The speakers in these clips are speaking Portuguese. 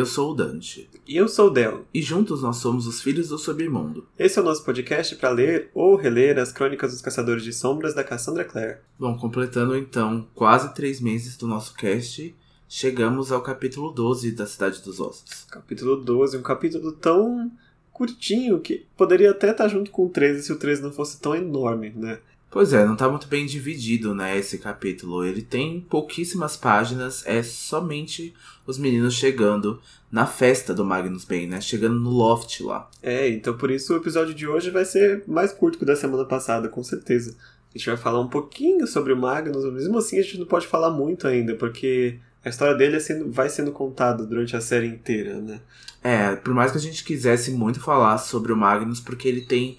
Eu sou o Dante. E eu sou o Del. E juntos nós somos os Filhos do Submundo. Esse é o nosso podcast para ler ou reler as Crônicas dos Caçadores de Sombras da Cassandra Clare. Bom, completando então quase três meses do nosso cast, chegamos ao capítulo 12 da Cidade dos Ossos. Capítulo 12, um capítulo tão curtinho que poderia até estar junto com o 13 se o 13 não fosse tão enorme, né? Pois é, não tá muito bem dividido, né, esse capítulo. Ele tem pouquíssimas páginas, é somente os meninos chegando na festa do Magnus Bane, né? Chegando no loft lá. É, então por isso o episódio de hoje vai ser mais curto que o da semana passada, com certeza. A gente vai falar um pouquinho sobre o Magnus, mesmo assim a gente não pode falar muito ainda, porque a história dele é sendo, vai sendo contada durante a série inteira, né? É, por mais que a gente quisesse muito falar sobre o Magnus, porque ele tem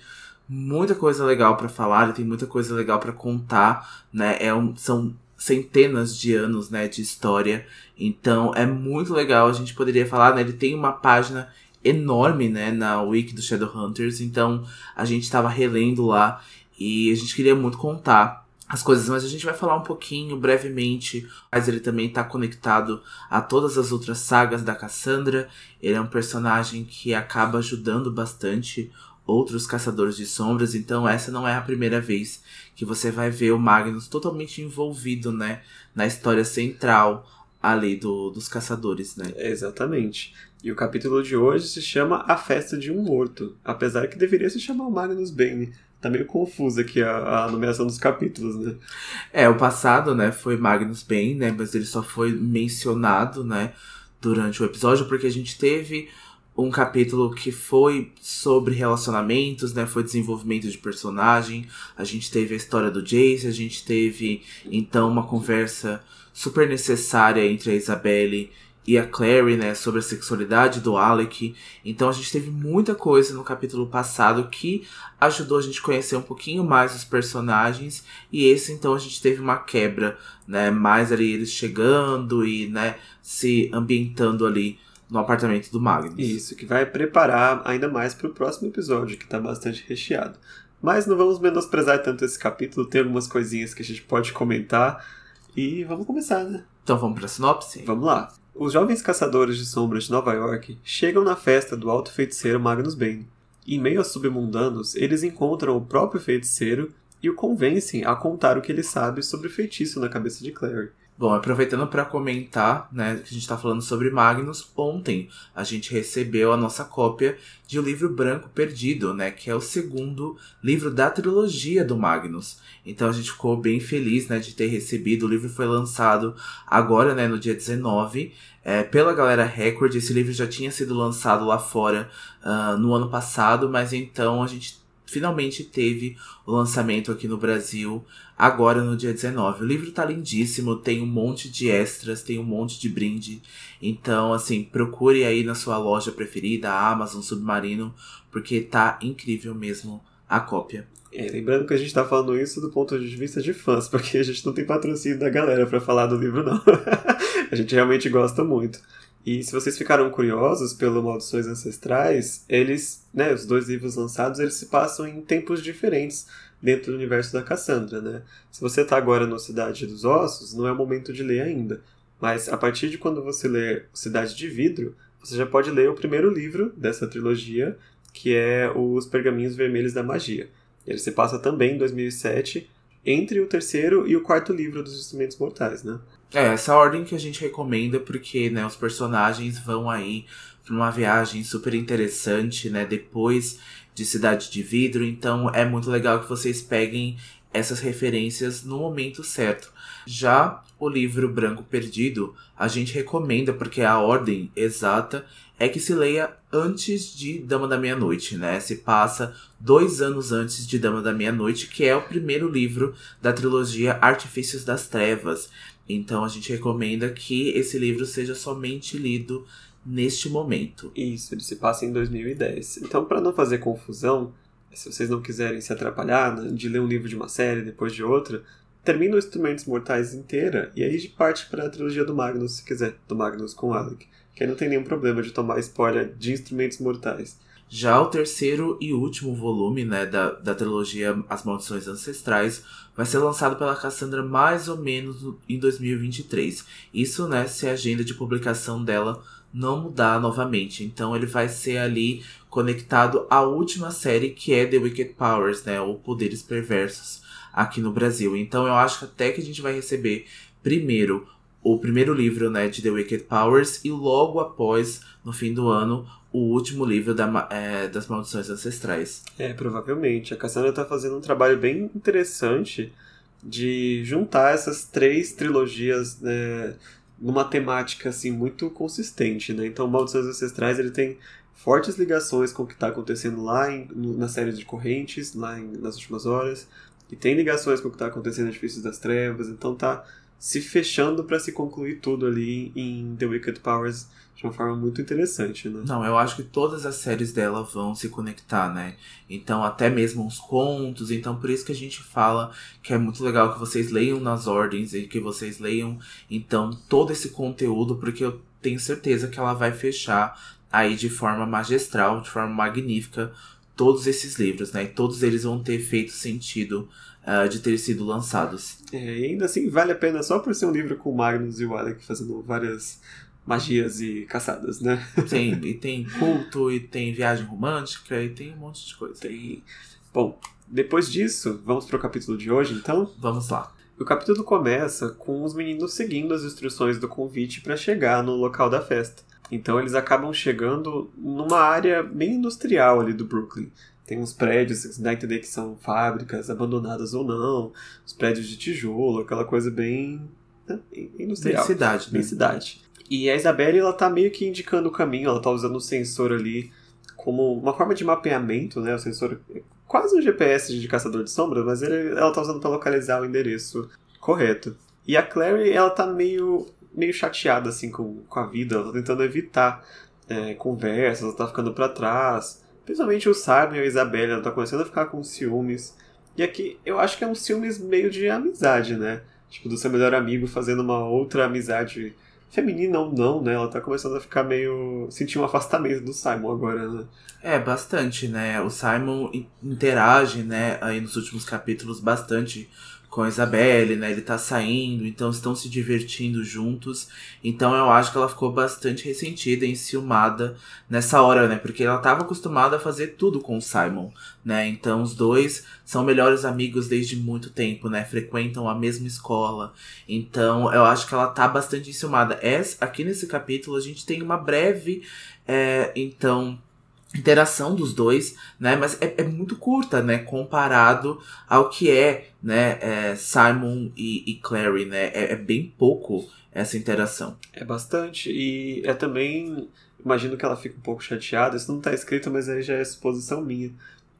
muita coisa legal para falar, ele tem muita coisa legal para contar, né? É um, são centenas de anos, né, de história. Então é muito legal, a gente poderia falar, né? Ele tem uma página enorme, né, na wiki do Shadowhunters, então a gente estava relendo lá e a gente queria muito contar as coisas, mas a gente vai falar um pouquinho brevemente, mas ele também está conectado a todas as outras sagas da Cassandra. Ele é um personagem que acaba ajudando bastante outros caçadores de sombras, então essa não é a primeira vez que você vai ver o Magnus totalmente envolvido, né, na história central ali do, dos caçadores, né? exatamente. E o capítulo de hoje se chama A Festa de um Morto, apesar que deveria se chamar Magnus Bane. Tá meio confusa aqui a, a nomeação dos capítulos, né? É, o passado, né, foi Magnus Bane, né, mas ele só foi mencionado, né, durante o episódio porque a gente teve um capítulo que foi sobre relacionamentos, né? Foi desenvolvimento de personagem. A gente teve a história do Jace, a gente teve então uma conversa super necessária entre a Isabelle e a Clary, né, sobre a sexualidade do Alec. Então a gente teve muita coisa no capítulo passado que ajudou a gente a conhecer um pouquinho mais os personagens e esse então a gente teve uma quebra, né, mais ali eles chegando e, né, se ambientando ali no apartamento do Magnus. Isso, que vai preparar ainda mais para o próximo episódio, que está bastante recheado. Mas não vamos menosprezar tanto esse capítulo, tem algumas coisinhas que a gente pode comentar. E vamos começar, né? Então vamos para a sinopse? Vamos lá. Os jovens caçadores de sombras de Nova York chegam na festa do alto feiticeiro Magnus Bane. Em meio aos submundanos, eles encontram o próprio feiticeiro e o convencem a contar o que ele sabe sobre o feitiço na cabeça de Clary. Bom, aproveitando para comentar, né, que a gente está falando sobre Magnus, ontem a gente recebeu a nossa cópia de O Livro Branco Perdido, né, que é o segundo livro da trilogia do Magnus. Então a gente ficou bem feliz, né, de ter recebido. O livro foi lançado agora, né, no dia 19, é, pela galera Record. Esse livro já tinha sido lançado lá fora uh, no ano passado, mas então a gente finalmente teve o lançamento aqui no Brasil agora no dia 19. O livro tá lindíssimo, tem um monte de extras, tem um monte de brinde. Então, assim, procure aí na sua loja preferida, Amazon, Submarino, porque tá incrível mesmo a cópia. É, lembrando que a gente tá falando isso do ponto de vista de fãs, porque a gente não tem patrocínio da galera para falar do livro, não. a gente realmente gosta muito. E se vocês ficaram curiosos pelo Maldições Ancestrais, eles, né, os dois livros lançados, eles se passam em tempos diferentes dentro do universo da Cassandra, né? Se você está agora no Cidade dos Ossos, não é o momento de ler ainda. Mas a partir de quando você lê Cidade de Vidro, você já pode ler o primeiro livro dessa trilogia, que é Os Pergaminhos Vermelhos da Magia. Ele se passa também em 2007, entre o terceiro e o quarto livro dos Instrumentos Mortais, né? É, essa ordem que a gente recomenda porque, né, os personagens vão aí para uma viagem super interessante, né, depois de Cidade de Vidro, então é muito legal que vocês peguem essas referências no momento certo. Já o livro Branco Perdido, a gente recomenda porque a ordem exata é que se leia antes de Dama da Meia-Noite, né? Se passa dois anos antes de Dama da Meia-Noite, que é o primeiro livro da trilogia Artifícios das Trevas. Então a gente recomenda que esse livro seja somente lido neste momento. Isso, ele se passa em 2010. Então, para não fazer confusão, se vocês não quiserem se atrapalhar né, de ler um livro de uma série depois de outra, termina o Instrumentos Mortais inteira e aí parte para a trilogia do Magnus, se quiser, do Magnus com Alec. Que aí não tem nenhum problema de tomar spoiler de Instrumentos Mortais. Já o terceiro e último volume né, da, da trilogia As Maldições Ancestrais vai ser lançado pela Cassandra mais ou menos em 2023. Isso, né, se a agenda de publicação dela não mudar novamente. Então ele vai ser ali conectado à última série que é The Wicked Powers, né? Ou Poderes Perversos aqui no Brasil. Então eu acho que até que a gente vai receber primeiro o primeiro livro, né, de The Wicked Powers e logo após, no fim do ano, o último livro da, é, das Maldições Ancestrais. É, provavelmente. A Cassandra tá fazendo um trabalho bem interessante de juntar essas três trilogias né, numa temática assim muito consistente, né? Então, Maldições Ancestrais ele tem fortes ligações com o que está acontecendo lá em, na série de correntes, lá em, nas últimas horas, e tem ligações com o que está acontecendo em Edifícios das Trevas, então tá se fechando para se concluir tudo ali em The Wicked Powers de uma forma muito interessante, né? Não, eu acho que todas as séries dela vão se conectar, né? Então, até mesmo os contos. Então, por isso que a gente fala que é muito legal que vocês leiam nas ordens e que vocês leiam, então, todo esse conteúdo, porque eu tenho certeza que ela vai fechar aí de forma magistral, de forma magnífica, todos esses livros, né? E todos eles vão ter feito sentido uh, de ter sido lançados. É, e ainda assim, vale a pena só por ser um livro com o Magnus e o Alec fazendo várias magias e caçadas, né? Tem, e tem culto, e tem viagem romântica, e tem um monte de coisa. Tem. Bom, depois disso, vamos para o capítulo de hoje, então? Vamos lá. O capítulo começa com os meninos seguindo as instruções do convite para chegar no local da festa. Então eles acabam chegando numa área bem industrial ali do Brooklyn. Tem uns prédios, você dá a entender que são fábricas abandonadas ou não, os prédios de tijolo, aquela coisa bem né, industrial. Bem cidade. Bem né? cidade. E a Isabelle, ela tá meio que indicando o caminho, ela tá usando o sensor ali como uma forma de mapeamento, né? O sensor é quase um GPS de caçador de sombras, mas ele, ela tá usando para localizar o endereço correto. E a Clary, ela tá meio, meio chateada, assim, com, com a vida, ela tá tentando evitar é, conversas, ela tá ficando para trás. Principalmente o Simon e a Isabelle, ela tá começando a ficar com ciúmes. E aqui, eu acho que é um ciúmes meio de amizade, né? Tipo, do seu melhor amigo fazendo uma outra amizade feminina ou não, né? Ela tá começando a ficar meio. sentir um afastamento do Simon agora, né? É, bastante, né? O Simon interage, né, aí nos últimos capítulos bastante com a Isabelle, né? Ele tá saindo, então estão se divertindo juntos. Então eu acho que ela ficou bastante ressentida, enciumada nessa hora, né? Porque ela tava acostumada a fazer tudo com o Simon, né? Então os dois são melhores amigos desde muito tempo, né? Frequentam a mesma escola. Então eu acho que ela tá bastante enciumada. Essa, aqui nesse capítulo a gente tem uma breve, é, então interação dos dois, né? Mas é, é, muito curta, né? Comparado ao que é, né? É Simon e, e Clary, né? É, é, bem pouco essa interação. É bastante. E é também. Imagino que ela fica um pouco chateada. Isso não está escrito, mas aí já é suposição minha.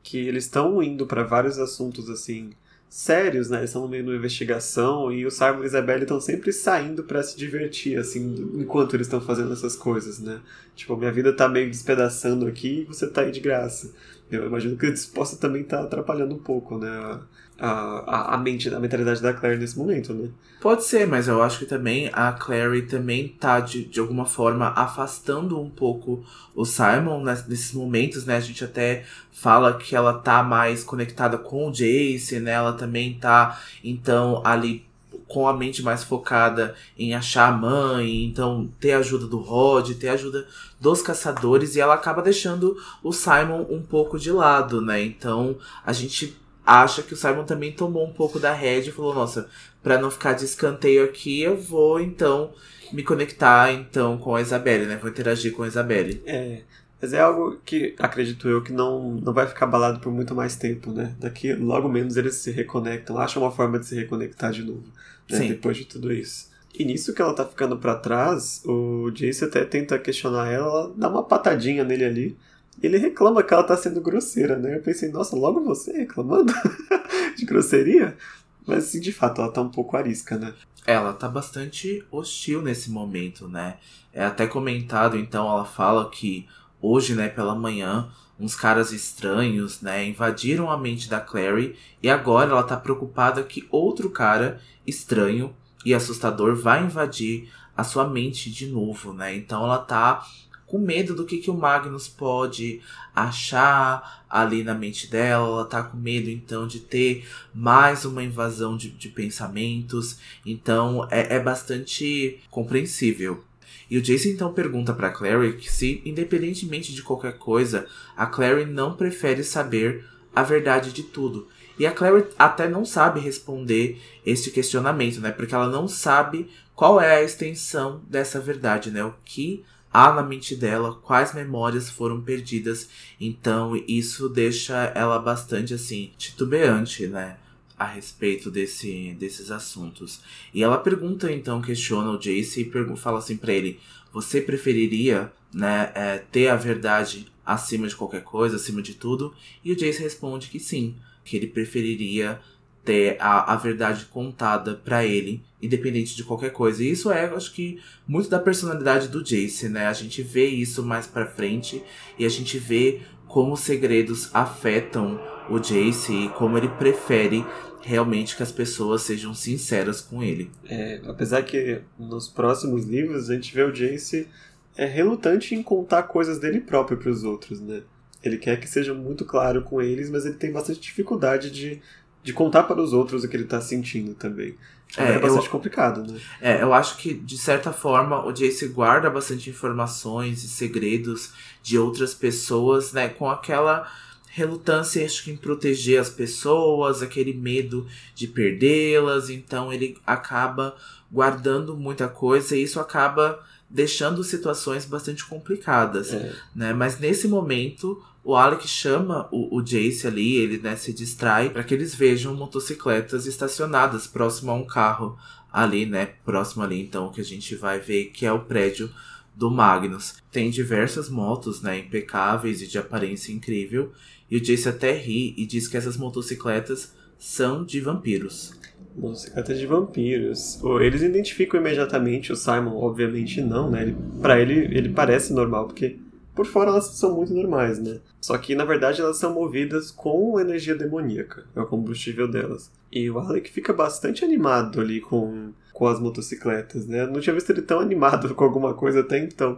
Que eles estão indo para vários assuntos assim sérios, né? Eles estão no meio de uma investigação e o Simon e a Isabelle estão sempre saindo para se divertir, assim, enquanto eles estão fazendo essas coisas, né? Tipo, minha vida tá meio despedaçando aqui e você tá aí de graça. Eu imagino que isso possa também tá atrapalhando um pouco, né? A, a, mente, a mentalidade da Claire nesse momento, né? Pode ser, mas eu acho que também a Clary também tá, de, de alguma forma, afastando um pouco o Simon nesses momentos, né? A gente até fala que ela tá mais conectada com o Jace, né? Ela também tá, então, ali com a mente mais focada em achar a mãe, então ter ajuda do Rod, ter ajuda dos caçadores, e ela acaba deixando o Simon um pouco de lado, né? Então a gente acha que o Simon também tomou um pouco da rédea e falou, nossa, para não ficar de escanteio aqui, eu vou então me conectar então com a Isabelle, né? Vou interagir com a Isabelle. É. Mas é algo que acredito eu que não, não vai ficar balado por muito mais tempo, né? Daqui logo menos eles se reconectam, acham uma forma de se reconectar de novo, né? Sim. Depois de tudo isso. E nisso que ela tá ficando para trás, o Jace até tenta questionar ela, ela dá uma patadinha nele ali. Ele reclama que ela tá sendo grosseira, né? Eu pensei, nossa, logo você reclamando de grosseria? Mas assim, de fato, ela tá um pouco arisca, né? Ela tá bastante hostil nesse momento, né? É até comentado, então, ela fala que hoje, né, pela manhã, uns caras estranhos, né, invadiram a mente da Clary e agora ela tá preocupada que outro cara estranho e assustador vai invadir a sua mente de novo, né? Então ela tá com medo do que, que o Magnus pode achar ali na mente dela. Ela tá com medo então de ter mais uma invasão de, de pensamentos. Então é, é bastante compreensível. E o Jason então pergunta para Clary que se, independentemente de qualquer coisa, a Clary não prefere saber a verdade de tudo. E a Clary até não sabe responder este questionamento, né? Porque ela não sabe qual é a extensão dessa verdade, né? O que há na mente dela, quais memórias foram perdidas. Então, isso deixa ela bastante assim titubeante, né? a respeito desse, desses assuntos. E ela pergunta, então, questiona o Jace e fala assim para ele: Você preferiria né, é, ter a verdade acima de qualquer coisa, acima de tudo? E o Jace responde que sim, que ele preferiria ter a, a verdade contada para ele, independente de qualquer coisa. E isso é, acho que, muito da personalidade do Jace, né? A gente vê isso mais pra frente e a gente vê como os segredos afetam o Jace e como ele prefere realmente que as pessoas sejam sinceras com ele. É, apesar que nos próximos livros a gente vê o Jace é relutante em contar coisas dele próprio para os outros, né? Ele quer que seja muito claro com eles, mas ele tem bastante dificuldade de, de contar para os outros o que ele está sentindo também. É, é bastante eu, complicado, né? É, eu acho que, de certa forma, o Jace guarda bastante informações e segredos de outras pessoas, né? Com aquela relutância acho que em proteger as pessoas, aquele medo de perdê-las, então ele acaba guardando muita coisa e isso acaba deixando situações bastante complicadas, é. né? Mas nesse momento o Alec chama o, o Jace ali, ele né, se distrai para que eles vejam motocicletas estacionadas próximo a um carro ali, né? Próximo ali, então que a gente vai ver que é o prédio do Magnus. Tem diversas motos, né, impecáveis e de aparência incrível. E o Jace até ri e diz que essas motocicletas são de vampiros. Motocicletas de vampiros. Eles identificam imediatamente o Simon, obviamente não, né? Ele, ele, ele parece normal, porque por fora elas são muito normais, né? Só que na verdade elas são movidas com energia demoníaca, é o combustível delas. E o Alec fica bastante animado ali com, com as motocicletas, né? Eu não tinha visto ele tão animado com alguma coisa até então.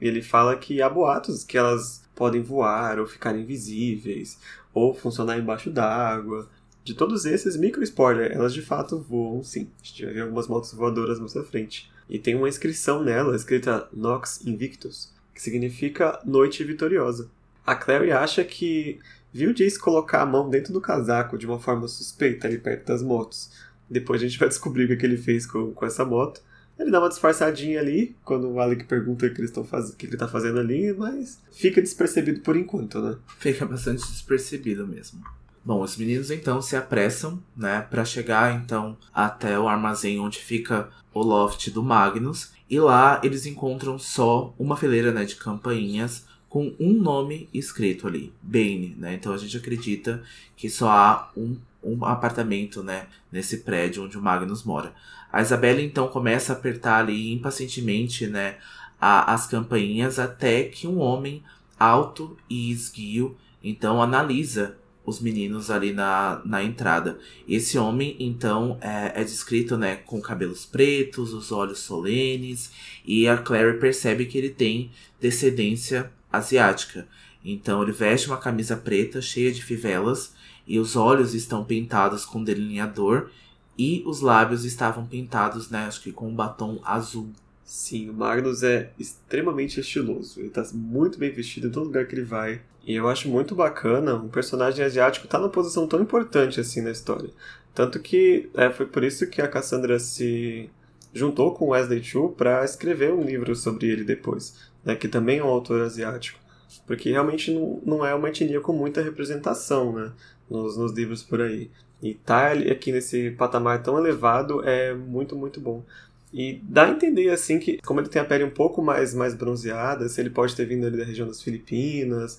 Ele fala que há boatos que elas podem voar ou ficar invisíveis, ou funcionar embaixo d'água. De todos esses, micro spoiler, elas de fato voam sim. A gente vai ver algumas motos voadoras mais à frente. E tem uma inscrição nela escrita Nox Invictus, que significa Noite Vitoriosa. A Clary acha que viu Jace colocar a mão dentro do casaco de uma forma suspeita ali perto das motos. Depois a gente vai descobrir o que, ele fez com, com essa moto. Ele dá uma disfarçadinha ali, quando o Alec pergunta o que, eles faz... o que ele tá fazendo ali, mas fica despercebido por enquanto, né? Fica bastante despercebido mesmo. Bom, os meninos então se apressam, né, para chegar então até o armazém onde fica o loft do Magnus, e lá eles encontram só uma fileira, né, de campainhas com um nome escrito ali, Bane, né? Então a gente acredita que só há um, um apartamento, né, nesse prédio onde o Magnus mora. A Isabela então começa a apertar ali impacientemente, né, a, as campainhas até que um homem alto e esguio então analisa os meninos ali na, na entrada. Esse homem, então, é, é, descrito né, com cabelos pretos, os olhos solenes, e a Clary percebe que ele tem descendência asiática. Então, ele veste uma camisa preta cheia de fivelas, e os olhos estão pintados com delineador, e os lábios estavam pintados, né, acho que com um batom azul. Sim, o Magnus é extremamente estiloso. Ele tá muito bem vestido em todo lugar que ele vai. E eu acho muito bacana um personagem asiático tá numa posição tão importante assim na história. Tanto que é, foi por isso que a Cassandra se juntou com Wesley Chu para escrever um livro sobre ele depois, né, que também é um autor asiático. Porque realmente não, não é uma etnia com muita representação né, nos, nos livros por aí. E estar tá aqui nesse patamar tão elevado é muito, muito bom. E dá a entender, assim, que como ele tem a pele um pouco mais, mais bronzeada, se ele pode ter vindo ali da região das Filipinas,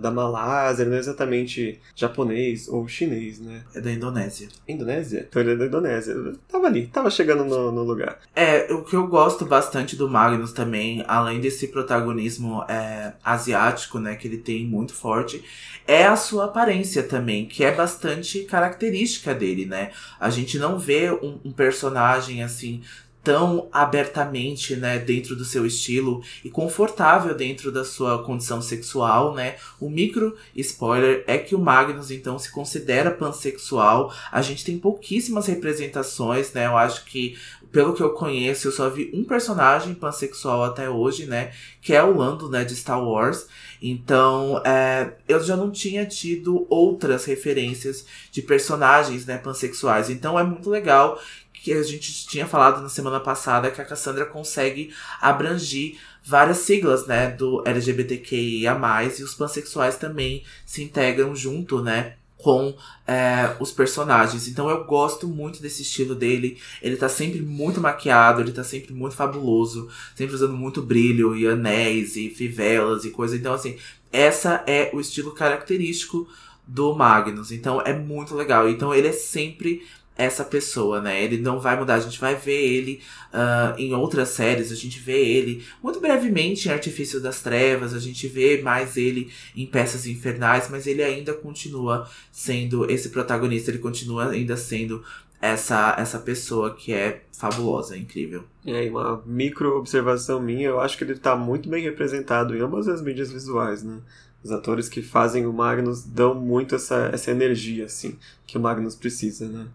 da Malásia, não é exatamente japonês ou chinês, né? É da Indonésia. Indonésia? Então ele é da Indonésia. Tava ali, tava chegando no, no lugar. É, o que eu gosto bastante do Magnus também, além desse protagonismo é, asiático, né, que ele tem muito forte, é a sua aparência também, que é bastante característica dele, né? A gente não vê um, um personagem assim tão abertamente, né, dentro do seu estilo e confortável dentro da sua condição sexual, né? O micro spoiler é que o Magnus então se considera pansexual. A gente tem pouquíssimas representações, né? Eu acho que pelo que eu conheço, eu só vi um personagem pansexual até hoje, né? Que é o Lando, né, de Star Wars. Então, é, eu já não tinha tido outras referências de personagens, né, pansexuais. Então, é muito legal que a gente tinha falado na semana passada que a Cassandra consegue abranger várias siglas, né, do LGBTQIA+, e os pansexuais também se integram junto, né, com é, os personagens. Então eu gosto muito desse estilo dele. Ele tá sempre muito maquiado, ele tá sempre muito fabuloso, sempre usando muito brilho e anéis e fivelas e coisa. Então, assim, essa é o estilo característico do Magnus. Então é muito legal. Então ele é sempre essa pessoa, né? Ele não vai mudar. A gente vai ver ele uh, em outras séries, a gente vê ele muito brevemente em Artifício das Trevas, a gente vê mais ele em Peças Infernais, mas ele ainda continua sendo esse protagonista, ele continua ainda sendo essa, essa pessoa que é fabulosa, é incrível. E aí, uma micro observação minha, eu acho que ele tá muito bem representado em ambas as mídias visuais, né? Os atores que fazem o Magnus dão muito essa, essa energia, assim, que o Magnus precisa, né?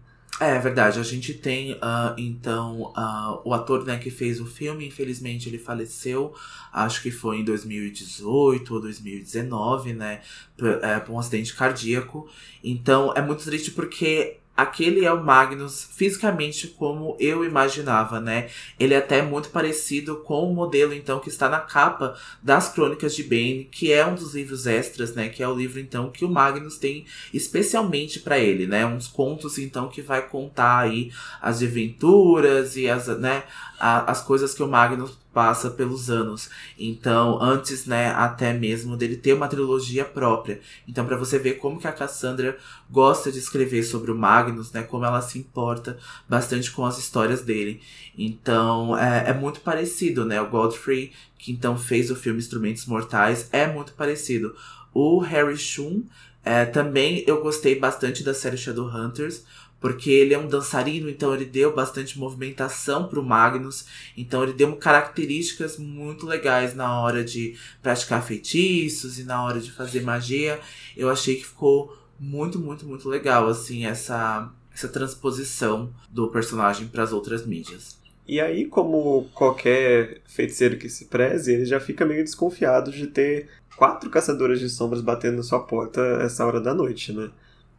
É verdade, a gente tem uh, então uh, o ator né, que fez o filme, infelizmente ele faleceu, acho que foi em 2018 ou 2019, né, por, é, por um acidente cardíaco. Então é muito triste porque aquele é o Magnus fisicamente como eu imaginava, né? Ele é até muito parecido com o modelo então que está na capa das Crônicas de Bane, que é um dos livros extras, né? Que é o livro então que o Magnus tem especialmente para ele, né? Uns contos então que vai contar aí as aventuras e as, né, as coisas que o Magnus passa pelos anos. Então, antes, né, até mesmo dele ter uma trilogia própria. Então, para você ver como que a Cassandra gosta de escrever sobre o Magnus, né, como ela se importa bastante com as histórias dele. Então, é, é muito parecido, né, o Godfrey, que então fez o filme Instrumentos Mortais, é muito parecido. O Harry Shum, é, também eu gostei bastante da série Shadowhunters, porque ele é um dançarino, então ele deu bastante movimentação para o Magnus, então ele deu características muito legais na hora de praticar feitiços e na hora de fazer magia. Eu achei que ficou muito, muito, muito legal assim essa essa transposição do personagem para as outras mídias. E aí, como qualquer feiticeiro que se preze, ele já fica meio desconfiado de ter quatro caçadoras de sombras batendo na sua porta essa hora da noite, né?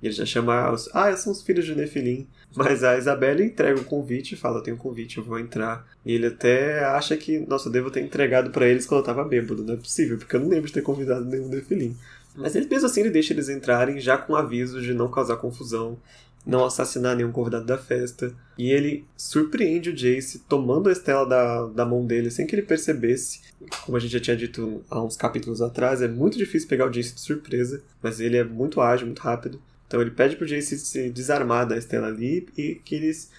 E ele já chama os. Ah, são os filhos de Nefilim. Mas a Isabelle entrega o convite e fala: Eu tenho um convite, eu vou entrar. E ele até acha que, nossa, eu devo ter entregado para eles quando eu tava bêbado. Não é possível, porque eu não lembro de ter convidado nenhum Nefilim. Mas ele, mesmo assim, ele deixa eles entrarem já com aviso de não causar confusão, não assassinar nenhum convidado da festa. E ele surpreende o Jace tomando a estela da, da mão dele sem que ele percebesse. Como a gente já tinha dito há uns capítulos atrás, é muito difícil pegar o Jace de surpresa, mas ele é muito ágil, muito rápido. Então ele pede pro Jace se desarmar da Estela ali e que eles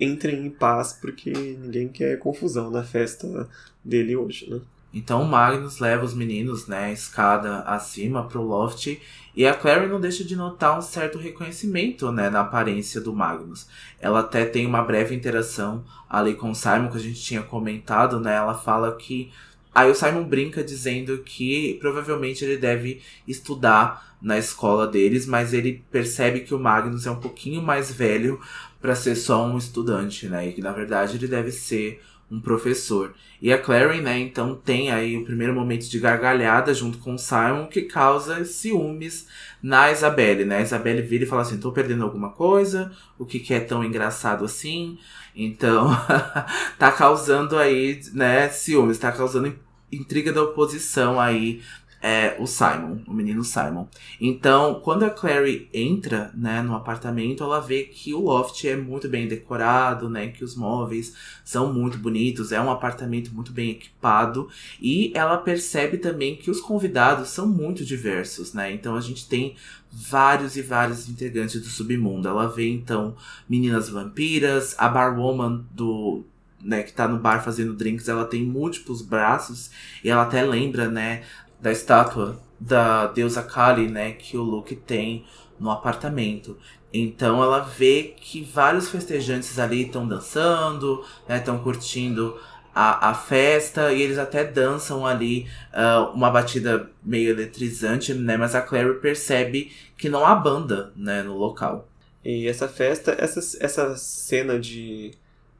entrem em paz, porque ninguém quer confusão na festa dele hoje, né? Então o Magnus leva os meninos, né, escada acima pro loft e a Clary não deixa de notar um certo reconhecimento, né, na aparência do Magnus. Ela até tem uma breve interação ali com o Simon que a gente tinha comentado, né? Ela fala que Aí o Simon brinca dizendo que provavelmente ele deve estudar na escola deles, mas ele percebe que o Magnus é um pouquinho mais velho para ser só um estudante, né? E que na verdade ele deve ser um professor. E a Clary, né, então tem aí o primeiro momento de gargalhada junto com o Simon que causa ciúmes na Isabelle, né? A Isabelle vira e fala assim: tô perdendo alguma coisa, o que, que é tão engraçado assim? Então, tá causando aí, né, ciúmes, tá causando intriga da oposição aí é o Simon, o menino Simon. Então, quando a Clary entra, né, no apartamento, ela vê que o loft é muito bem decorado, né, que os móveis são muito bonitos, é um apartamento muito bem equipado e ela percebe também que os convidados são muito diversos, né? Então a gente tem vários e vários integrantes do submundo. Ela vê então meninas vampiras, a barwoman do né, que tá no bar fazendo drinks, ela tem múltiplos braços e ela até lembra, né, da estátua da deusa Kali, né, que o Luke tem no apartamento. Então ela vê que vários festejantes ali estão dançando, estão né, curtindo a, a festa e eles até dançam ali uh, uma batida meio eletrizante, né? Mas a Clary percebe que não há banda, né, no local. E essa festa, essa, essa cena de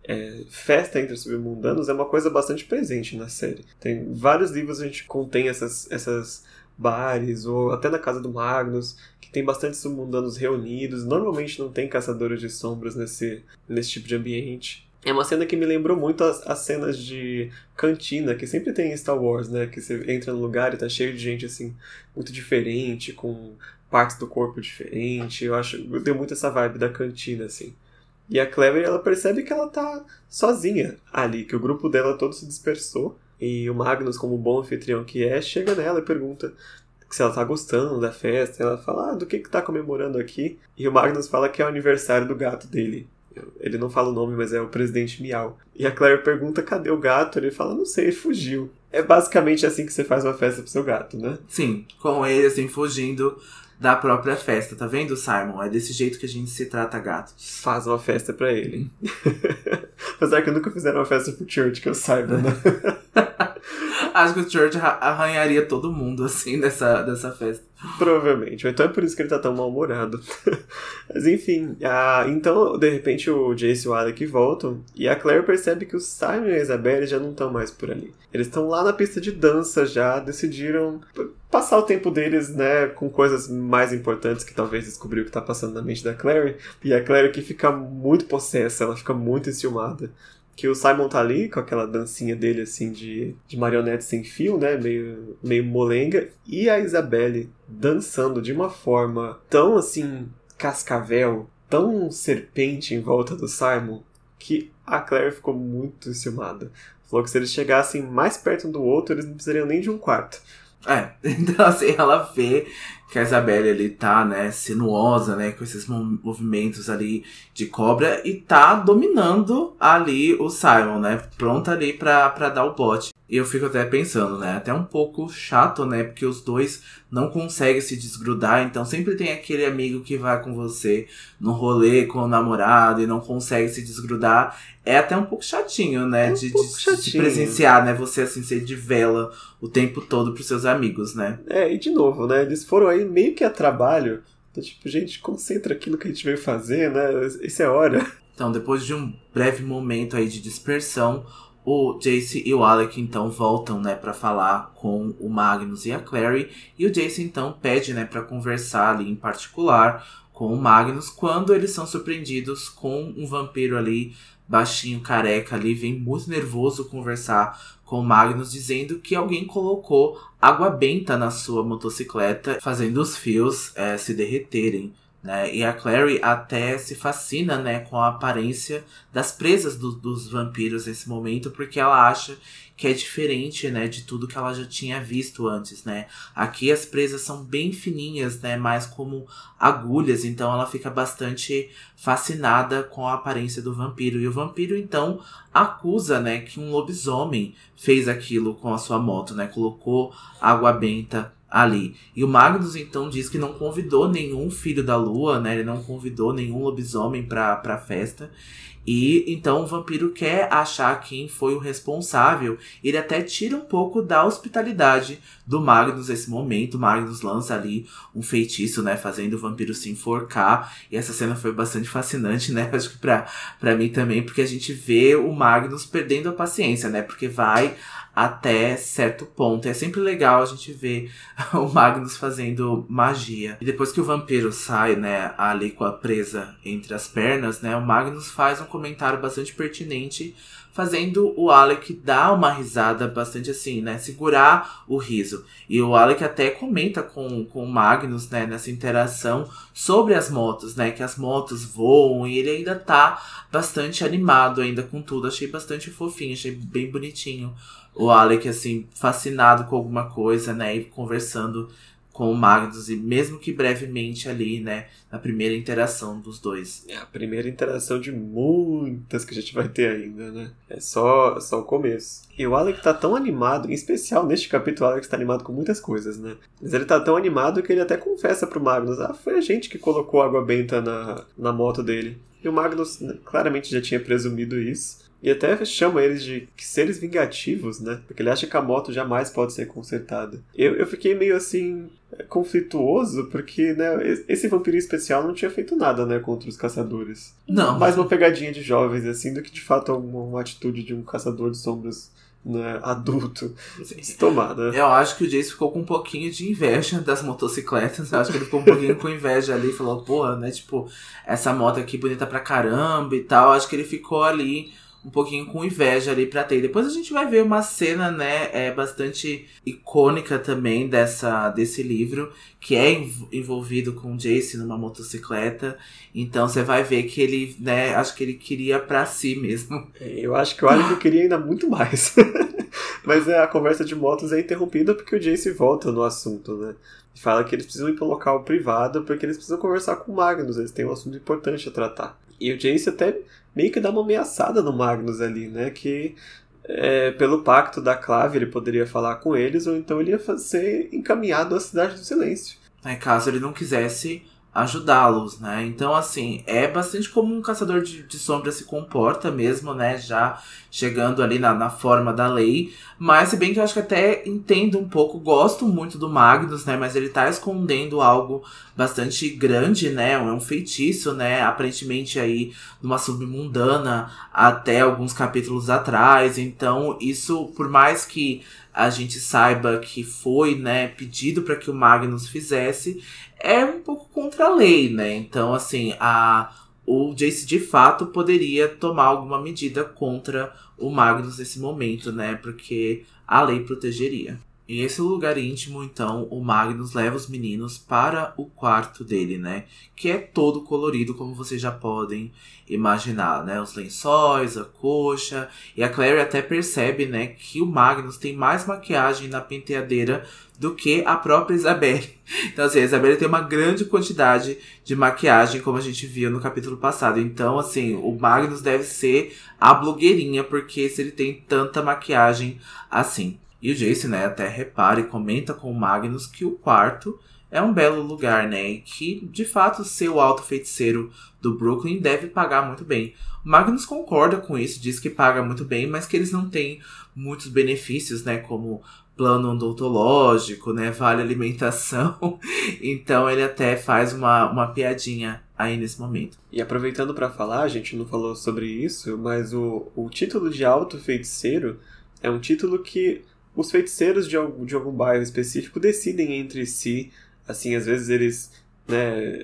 é, festa entre os submundanos é uma coisa bastante presente na série. Tem vários livros a gente contém essas, essas bares, ou até na casa do Magnus, que tem bastante submundanos reunidos. Normalmente não tem caçadores de sombras nesse, nesse tipo de ambiente. É uma cena que me lembrou muito as, as cenas de cantina, que sempre tem em Star Wars, né? Que você entra no lugar e tá cheio de gente, assim, muito diferente, com partes do corpo diferentes. Eu acho, eu tenho muito essa vibe da cantina, assim. E a Clever, ela percebe que ela tá sozinha ali, que o grupo dela todo se dispersou. E o Magnus, como bom anfitrião que é, chega nela e pergunta se ela tá gostando da festa. Ela fala, ah, do que que tá comemorando aqui? E o Magnus fala que é o aniversário do gato dele. Ele não fala o nome, mas é o presidente Miau. E a Claire pergunta cadê o gato? Ele fala, não sei, ele fugiu. É basicamente assim que você faz uma festa pro seu gato, né? Sim, com ele assim fugindo da própria festa, tá vendo, Simon? É desse jeito que a gente se trata gato. Faz uma festa para ele. Apesar que nunca fizeram uma festa pro Church, que eu saiba, né? Acho que o Church arranharia todo mundo, assim, dessa, dessa festa. Provavelmente. Então é por isso que ele tá tão mal-humorado. Mas enfim, a... então de repente o Jace e o Alec voltam e a Claire percebe que o Simon e a Isabelle já não estão mais por ali. Eles estão lá na pista de dança já, decidiram passar o tempo deles, né, com coisas mais importantes que talvez descobrir o que tá passando na mente da Claire. E a Claire que fica muito possessa, ela fica muito enciumada que o Simon tá ali com aquela dancinha dele, assim, de, de marionete sem fio, né? Meio, meio molenga. E a Isabelle dançando de uma forma tão, assim, cascavel, tão serpente em volta do Simon, que a Claire ficou muito enciumada. Falou que se eles chegassem mais perto um do outro, eles não precisariam nem de um quarto. É, então assim, ela vê que a Isabelle ali tá, né, sinuosa, né, com esses movimentos ali de cobra e tá dominando ali o Simon, né, pronta ali pra, pra dar o bote. E eu fico até pensando, né, até um pouco chato, né, porque os dois não conseguem se desgrudar, então sempre tem aquele amigo que vai com você no rolê com o namorado e não consegue se desgrudar. É até um pouco chatinho, né, é um de, de, chatinho. de presenciar, né, você assim ser de vela o tempo todo pros seus amigos, né. É, e de novo, né, eles foram aí meio que a trabalho. Então, tipo, gente, concentra aqui no que a gente veio fazer, né? Isso é hora. Então, depois de um breve momento aí de dispersão, o Jace e o Alec então voltam, né, para falar com o Magnus e a Clary, e o Jace então pede, né, para conversar ali em particular com o Magnus quando eles são surpreendidos com um vampiro ali baixinho, careca ali, vem muito nervoso conversar com Magnus dizendo que alguém colocou água benta na sua motocicleta, fazendo os fios é, se derreterem. Né? E a Clary até se fascina né, com a aparência das presas do, dos vampiros nesse momento, porque ela acha que é diferente, né, de tudo que ela já tinha visto antes, né? Aqui as presas são bem fininhas, né, mais como agulhas, então ela fica bastante fascinada com a aparência do vampiro. E o vampiro então acusa, né, que um lobisomem fez aquilo com a sua moto, né? Colocou água benta ali. E o Magnus então diz que não convidou nenhum filho da lua, né? Ele não convidou nenhum lobisomem para pra festa. E então o vampiro quer achar quem foi o responsável. Ele até tira um pouco da hospitalidade do Magnus nesse momento. Magnus lança ali um feitiço, né? Fazendo o vampiro se enforcar. E essa cena foi bastante fascinante, né? Acho que pra, pra mim também, porque a gente vê o Magnus perdendo a paciência, né? Porque vai até certo ponto. É sempre legal a gente ver o Magnus fazendo magia. E depois que o vampiro sai, né, ali com a presa entre as pernas, né, o Magnus faz um comentário bastante pertinente, fazendo o Alec dar uma risada bastante assim, né, segurar o riso. E o Alec até comenta com, com o Magnus, né, nessa interação sobre as motos, né, que as motos voam e ele ainda tá bastante animado ainda com tudo. Achei bastante fofinho, achei bem bonitinho o Alec, assim, fascinado com alguma coisa, né? E conversando com o Magnus, e mesmo que brevemente ali, né? Na primeira interação dos dois. É a primeira interação de muitas que a gente vai ter ainda, né? É só, só o começo. E o Alec tá tão animado, em especial neste capítulo, o Alex tá animado com muitas coisas, né? Mas ele tá tão animado que ele até confessa pro Magnus: ah, foi a gente que colocou água benta na, na moto dele. E o Magnus né, claramente já tinha presumido isso. E até chama eles de seres vingativos, né? Porque ele acha que a moto jamais pode ser consertada. Eu, eu fiquei meio assim, conflituoso, porque né, esse vampirinho especial não tinha feito nada, né, contra os caçadores. Não. Mais uma pegadinha de jovens, assim, do que de fato uma, uma atitude de um caçador de sombras né, adulto se tomar, né? Eu acho que o Jace ficou com um pouquinho de inveja das motocicletas. Eu acho que ele ficou um pouquinho com inveja ali. Falou, porra, né? Tipo, essa moto aqui bonita pra caramba e tal. Eu acho que ele ficou ali um pouquinho com inveja ali pra ter. Depois a gente vai ver uma cena, né, é bastante icônica também dessa, desse livro, que é envolvido com Jace numa motocicleta. Então você vai ver que ele, né, acho que ele queria pra si mesmo. É, eu acho que o Alec queria ainda muito mais. Mas é, a conversa de motos é interrompida porque o Jace volta no assunto, né? Fala que eles precisam ir para um local privado porque eles precisam conversar com o Magnus, eles têm um assunto importante a tratar. E o Jace até meio que dá uma ameaçada no Magnus ali, né? Que é, pelo pacto da clave ele poderia falar com eles, ou então ele ia ser encaminhado à Cidade do Silêncio. É, caso ele não quisesse ajudá-los, né? Então, assim, é bastante como um caçador de, de sombras se comporta mesmo, né? Já chegando ali na, na forma da lei. Mas, se bem que eu acho que até entendo um pouco, gosto muito do Magnus, né? Mas ele tá escondendo algo bastante grande, né? É um feitiço, né? Aparentemente aí numa submundana até alguns capítulos atrás. Então, isso, por mais que a gente saiba que foi, né, pedido para que o Magnus fizesse, é um pouco contra a lei, né? Então, assim, a o Jace de fato poderia tomar alguma medida contra o Magnus nesse momento, né? Porque a lei protegeria. Em esse lugar íntimo, então, o Magnus leva os meninos para o quarto dele, né? Que é todo colorido, como vocês já podem imaginar, né? Os lençóis, a coxa. E a Clary até percebe, né, que o Magnus tem mais maquiagem na penteadeira do que a própria Isabelle. Então, assim, a Isabelle tem uma grande quantidade de maquiagem, como a gente viu no capítulo passado. Então, assim, o Magnus deve ser a blogueirinha, porque se ele tem tanta maquiagem assim. E o Jace, né, até repara e comenta com o Magnus que o quarto é um belo lugar, né? E que, de fato, ser o alto feiticeiro do Brooklyn deve pagar muito bem. O Magnus concorda com isso, diz que paga muito bem, mas que eles não têm muitos benefícios, né? Como plano odontológico, né? Vale alimentação. então ele até faz uma, uma piadinha aí nesse momento. E aproveitando para falar, a gente não falou sobre isso, mas o, o título de alto feiticeiro é um título que os feiticeiros de algum, de algum bairro específico decidem entre si, assim, às vezes eles né,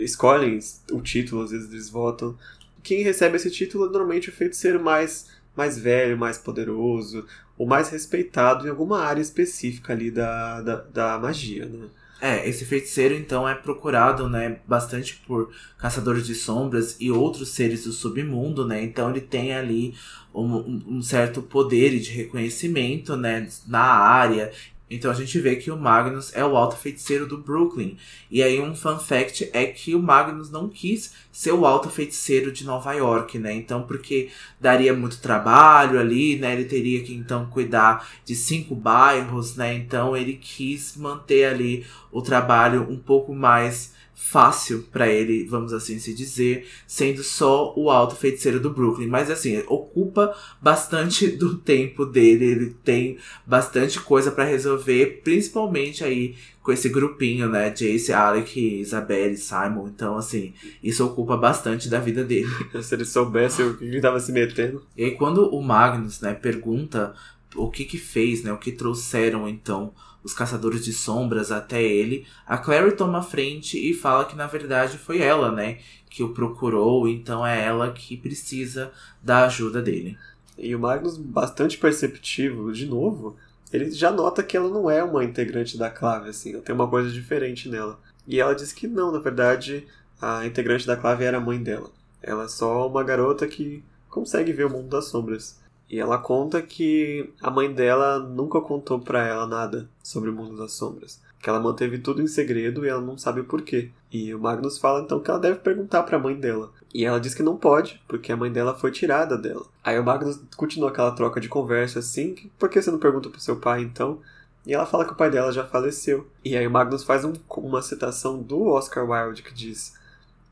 escolhem o título, às vezes eles votam. Quem recebe esse título é normalmente o feiticeiro mais, mais velho, mais poderoso, o mais respeitado em alguma área específica ali da, da, da magia, né? É, esse feiticeiro então é procurado, né, bastante por caçadores de sombras e outros seres do submundo, né? Então ele tem ali um, um certo poder de reconhecimento, né, na área. Então a gente vê que o Magnus é o alto feiticeiro do Brooklyn. E aí um fun fact é que o Magnus não quis ser o alto feiticeiro de Nova York, né? Então porque daria muito trabalho ali, né? Ele teria que então cuidar de cinco bairros, né? Então ele quis manter ali o trabalho um pouco mais fácil para ele, vamos assim se dizer, sendo só o alto feiticeiro do Brooklyn. Mas assim, ocupa bastante do tempo dele, ele tem bastante coisa para resolver, principalmente aí com esse grupinho, né? Jace, Alec, Isabelle, Simon. Então, assim, isso ocupa bastante da vida dele. se ele soubesse o que ele tava se metendo. E aí, quando o Magnus, né, pergunta o que que fez, né? O que trouxeram, então, os caçadores de sombras até ele, a Clary toma a frente e fala que na verdade foi ela, né, que o procurou, então é ela que precisa da ajuda dele. E o Magnus, bastante perceptivo, de novo, ele já nota que ela não é uma integrante da clave, assim, tem uma coisa diferente nela. E ela diz que não, na verdade, a integrante da clave era a mãe dela. Ela é só uma garota que consegue ver o mundo das sombras. E ela conta que a mãe dela nunca contou para ela nada sobre o mundo das sombras. Que ela manteve tudo em segredo e ela não sabe o porquê. E o Magnus fala então que ela deve perguntar para a mãe dela. E ela diz que não pode, porque a mãe dela foi tirada dela. Aí o Magnus continua aquela troca de conversa assim: por que você não pergunta pro seu pai então? E ela fala que o pai dela já faleceu. E aí o Magnus faz um, uma citação do Oscar Wilde que diz: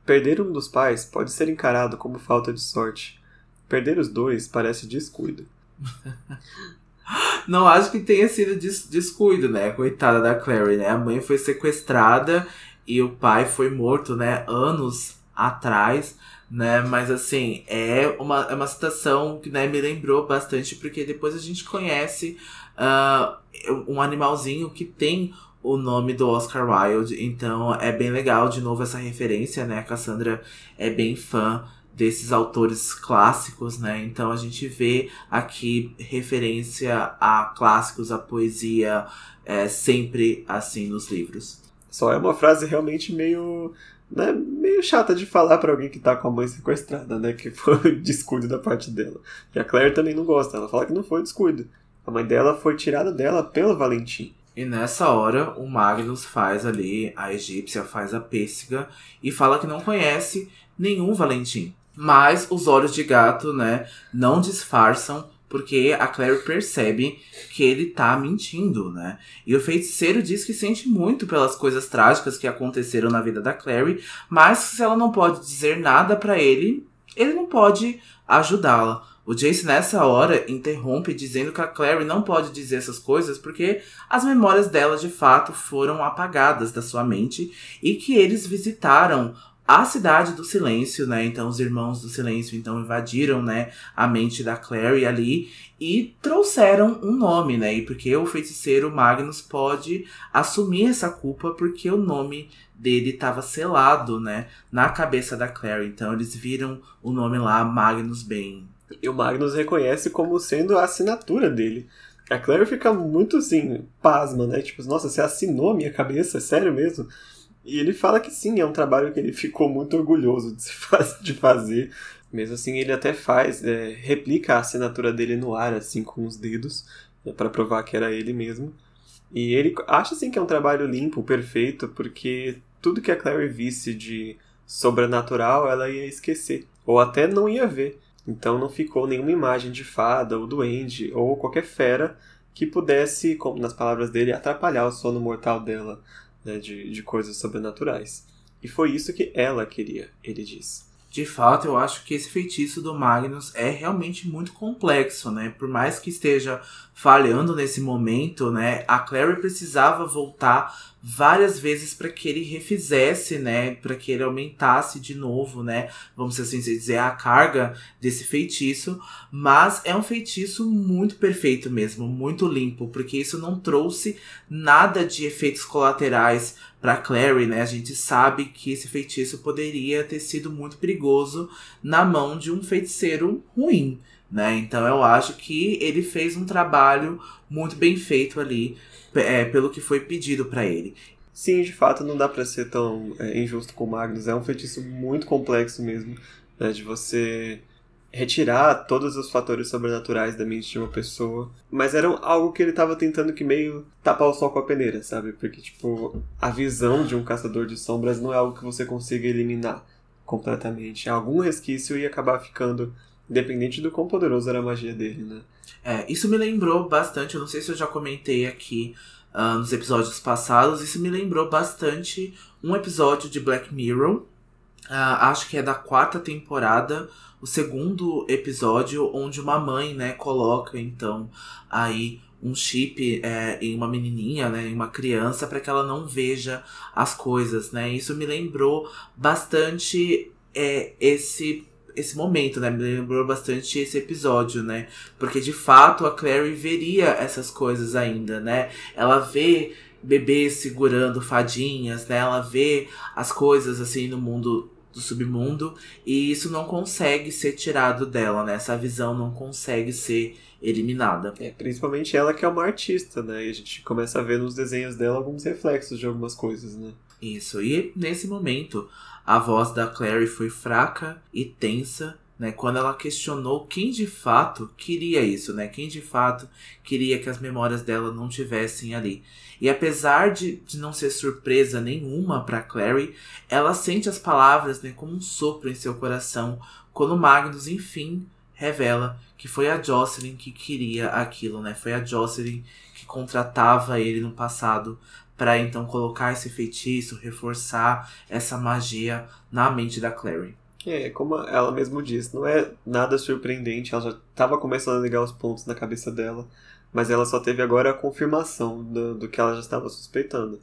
Perder um dos pais pode ser encarado como falta de sorte perder os dois parece descuido. Não acho que tenha sido des descuido, né? Coitada da Clary, né? A mãe foi sequestrada e o pai foi morto, né? Anos atrás, né? Mas assim, é uma, é uma situação que né, me lembrou bastante, porque depois a gente conhece uh, um animalzinho que tem o nome do Oscar Wilde, então é bem legal de novo essa referência, né? A Cassandra é bem fã desses autores clássicos, né? Então a gente vê aqui referência a clássicos, a poesia, é, sempre assim nos livros. Só é uma frase realmente meio, né, meio chata de falar para alguém que tá com a mãe sequestrada, né? Que foi descuido da parte dela. E a Claire também não gosta, ela fala que não foi descuido. A mãe dela foi tirada dela pelo Valentim. E nessa hora, o Magnus faz ali, a egípcia faz a pêssega e fala que não conhece nenhum Valentim. Mas os olhos de gato, né, não disfarçam porque a Claire percebe que ele tá mentindo, né? E o feiticeiro diz que sente muito pelas coisas trágicas que aconteceram na vida da Claire, mas se ela não pode dizer nada para ele, ele não pode ajudá-la. O Jace nessa hora interrompe dizendo que a Clary não pode dizer essas coisas porque as memórias dela de fato foram apagadas da sua mente e que eles visitaram a cidade do silêncio, né? Então os irmãos do silêncio então invadiram, né, a mente da Clary ali e trouxeram um nome, né? E porque o feiticeiro Magnus pode assumir essa culpa porque o nome dele estava selado, né, na cabeça da Clary. Então eles viram o nome lá Magnus Bane. E o Magnus reconhece como sendo a assinatura dele. A Claire fica muito assim, pasma, né? Tipo, nossa, você assinou a minha cabeça? Sério mesmo? E ele fala que sim, é um trabalho que ele ficou muito orgulhoso de, faz, de fazer. Mesmo assim, ele até faz, é, replica a assinatura dele no ar, assim, com os dedos, né, para provar que era ele mesmo. E ele acha, assim, que é um trabalho limpo, perfeito, porque tudo que a Claire visse de sobrenatural, ela ia esquecer. Ou até não ia ver. Então não ficou nenhuma imagem de fada, ou duende, ou qualquer fera que pudesse, como nas palavras dele, atrapalhar o sono mortal dela né, de, de coisas sobrenaturais. E foi isso que ela queria, ele diz. De fato, eu acho que esse feitiço do Magnus é realmente muito complexo, né? Por mais que esteja falhando nesse momento, né? A Clary precisava voltar várias vezes para que ele refizesse, né, para que ele aumentasse de novo, né, vamos assim dizer, a carga desse feitiço, mas é um feitiço muito perfeito mesmo, muito limpo, porque isso não trouxe nada de efeitos colaterais para Clary, né? A gente sabe que esse feitiço poderia ter sido muito perigoso na mão de um feiticeiro ruim, né? Então eu acho que ele fez um trabalho muito bem feito ali é, pelo que foi pedido para ele. Sim, de fato, não dá para ser tão é, injusto com o Magnus. É um feitiço muito complexo mesmo, né, de você retirar todos os fatores sobrenaturais da mente de uma pessoa. Mas era algo que ele estava tentando que meio tapar o sol com a peneira, sabe? Porque, tipo, a visão de um caçador de sombras não é algo que você consiga eliminar completamente. Algum resquício ia acabar ficando, independente do quão poderoso era a magia dele, né? É, isso me lembrou bastante, eu não sei se eu já comentei aqui uh, nos episódios passados, isso me lembrou bastante um episódio de Black Mirror, uh, acho que é da quarta temporada, o segundo episódio, onde uma mãe, né, coloca então aí um chip é, em uma menininha, né, em uma criança, para que ela não veja as coisas, né? Isso me lembrou bastante é, esse esse momento, né? Me lembrou bastante esse episódio, né? Porque de fato a Clary veria essas coisas ainda, né? Ela vê bebês segurando fadinhas, né? Ela vê as coisas assim no mundo do submundo e isso não consegue ser tirado dela, né? Essa visão não consegue ser eliminada. É, principalmente ela que é uma artista, né? E a gente começa a ver nos desenhos dela alguns reflexos de algumas coisas, né? Isso. E nesse momento, a voz da Clary foi fraca e tensa, né, quando ela questionou quem de fato queria isso, né? Quem de fato queria que as memórias dela não tivessem ali. E apesar de, de não ser surpresa nenhuma para Clary, ela sente as palavras né, como um sopro em seu coração quando Magnus enfim revela que foi a Jocelyn que queria aquilo, né? Foi a Jocelyn que contratava ele no passado para então colocar esse feitiço, reforçar essa magia na mente da Clary. É, como ela mesmo disse, não é nada surpreendente, ela já estava começando a ligar os pontos na cabeça dela, mas ela só teve agora a confirmação do, do que ela já estava suspeitando.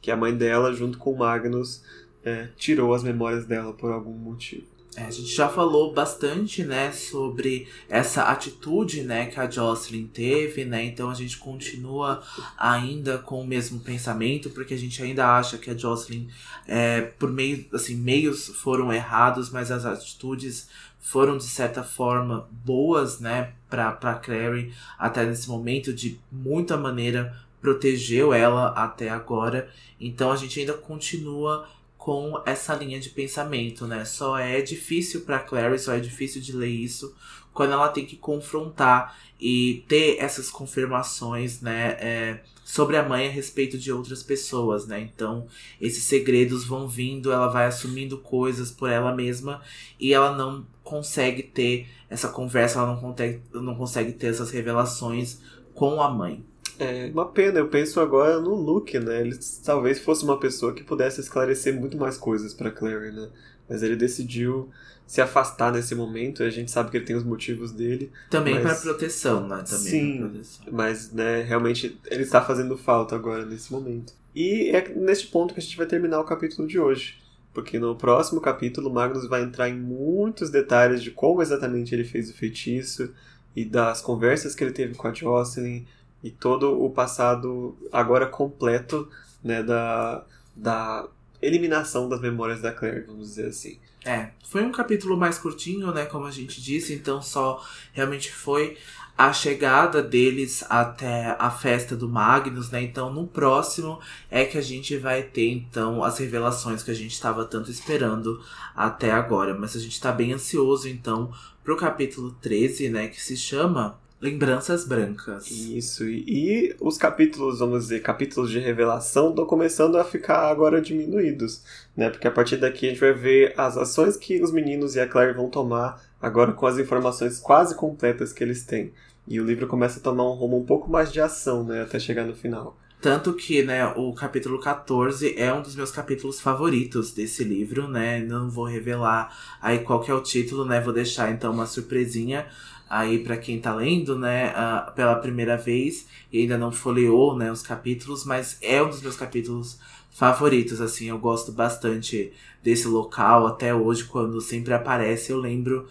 Que a mãe dela, junto com o Magnus, é, tirou as memórias dela por algum motivo. É, a gente já falou bastante, né, sobre essa atitude, né, que a Jocelyn teve, né, então a gente continua ainda com o mesmo pensamento, porque a gente ainda acha que a Jocelyn, é, por meio, assim, meios foram errados, mas as atitudes foram de certa forma boas, né, para para Clary até nesse momento de muita maneira protegeu ela até agora. Então a gente ainda continua com essa linha de pensamento, né? Só é difícil para Clary, só é difícil de ler isso quando ela tem que confrontar e ter essas confirmações, né, é, sobre a mãe a respeito de outras pessoas, né? Então, esses segredos vão vindo, ela vai assumindo coisas por ela mesma e ela não consegue ter essa conversa, ela não consegue, não consegue ter essas revelações com a mãe. É uma pena, eu penso agora no Luke, né? Ele talvez fosse uma pessoa que pudesse esclarecer muito mais coisas para Clary, né? Mas ele decidiu se afastar nesse momento, e a gente sabe que ele tem os motivos dele. Também mas... para proteção, né? Também Sim, proteção. mas né, realmente ele está fazendo falta agora nesse momento. E é neste ponto que a gente vai terminar o capítulo de hoje. Porque no próximo capítulo, Magnus vai entrar em muitos detalhes de como exatamente ele fez o feitiço e das conversas que ele teve com a Jocelyn e todo o passado agora completo né, da, da eliminação das memórias da Claire, vamos dizer assim. É, foi um capítulo mais curtinho, né, como a gente disse, então só realmente foi a chegada deles até a festa do Magnus, né? Então no próximo é que a gente vai ter então as revelações que a gente estava tanto esperando até agora, mas a gente está bem ansioso então pro capítulo 13, né, que se chama Lembranças brancas. Isso, e, e, os capítulos, vamos dizer, capítulos de revelação estão começando a ficar agora diminuídos, né? Porque a partir daqui a gente vai ver as ações que os meninos e a Claire vão tomar agora com as informações quase completas que eles têm. E o livro começa a tomar um rumo um pouco mais de ação, né? Até chegar no final. Tanto que, né, o capítulo 14 é um dos meus capítulos favoritos desse livro, né? Não vou revelar aí qual que é o título, né? Vou deixar então uma surpresinha aí para quem tá lendo, né, pela primeira vez e ainda não folheou, né, os capítulos, mas é um dos meus capítulos favoritos, assim, eu gosto bastante desse local até hoje quando sempre aparece, eu lembro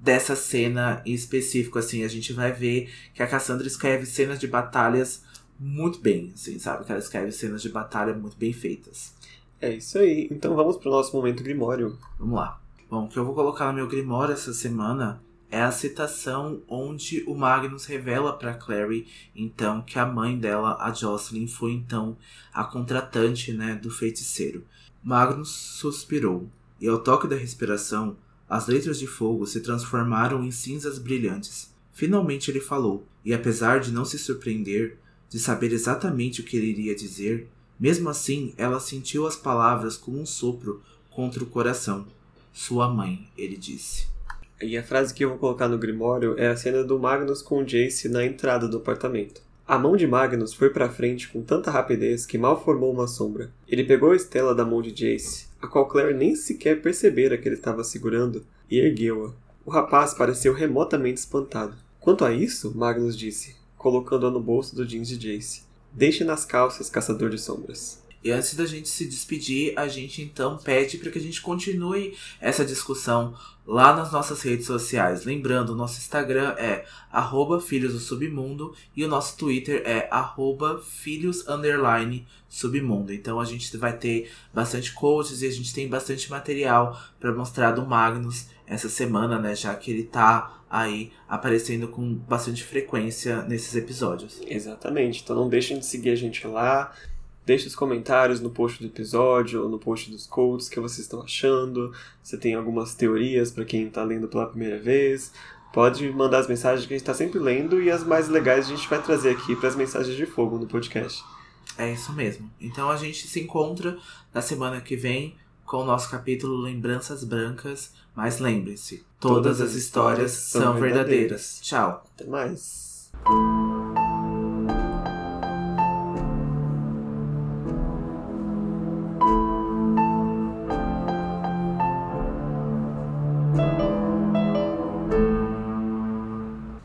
dessa cena em específico, assim, a gente vai ver que a Cassandra escreve cenas de batalhas muito bem, assim, sabe? Que ela escreve cenas de batalha muito bem feitas. É isso aí. Então vamos pro nosso momento Grimório. Vamos lá. Bom, o que eu vou colocar no meu Grimório essa semana é a citação onde o Magnus revela para Clary então que a mãe dela, a Jocelyn, foi então a contratante, né, do feiticeiro. Magnus suspirou, e ao toque da respiração, as letras de fogo se transformaram em cinzas brilhantes. Finalmente ele falou, e apesar de não se surpreender, de saber exatamente o que ele iria dizer, mesmo assim ela sentiu as palavras como um sopro contra o coração. Sua mãe, ele disse. E a frase que eu vou colocar no Grimório é a cena do Magnus com Jace na entrada do apartamento. A mão de Magnus foi para frente com tanta rapidez que mal formou uma sombra. Ele pegou a estela da mão de Jace, a qual Claire nem sequer percebera que ele estava segurando, e ergueu-a. O rapaz pareceu remotamente espantado. Quanto a isso, Magnus disse, colocando-a no bolso do jeans de Jace. Deixe nas calças, caçador de sombras. E antes da gente se despedir, a gente então pede para que a gente continue essa discussão lá nas nossas redes sociais. Lembrando, o nosso Instagram é arroba Filhos do Submundo e o nosso Twitter é arroba Filhos Submundo. Então a gente vai ter bastante coaches e a gente tem bastante material para mostrar do Magnus essa semana, né? Já que ele tá aí aparecendo com bastante frequência nesses episódios. Exatamente. Então não deixem de seguir a gente lá. Deixe os comentários no post do episódio ou no post dos codes que vocês estão achando. Você tem algumas teorias para quem está lendo pela primeira vez. Pode mandar as mensagens que a gente está sempre lendo e as mais legais a gente vai trazer aqui para as mensagens de fogo no podcast. É isso mesmo. Então a gente se encontra na semana que vem com o nosso capítulo Lembranças Brancas. Mas lembre-se, todas, todas, as histórias, histórias são verdadeiras. verdadeiras. Tchau. Até mais.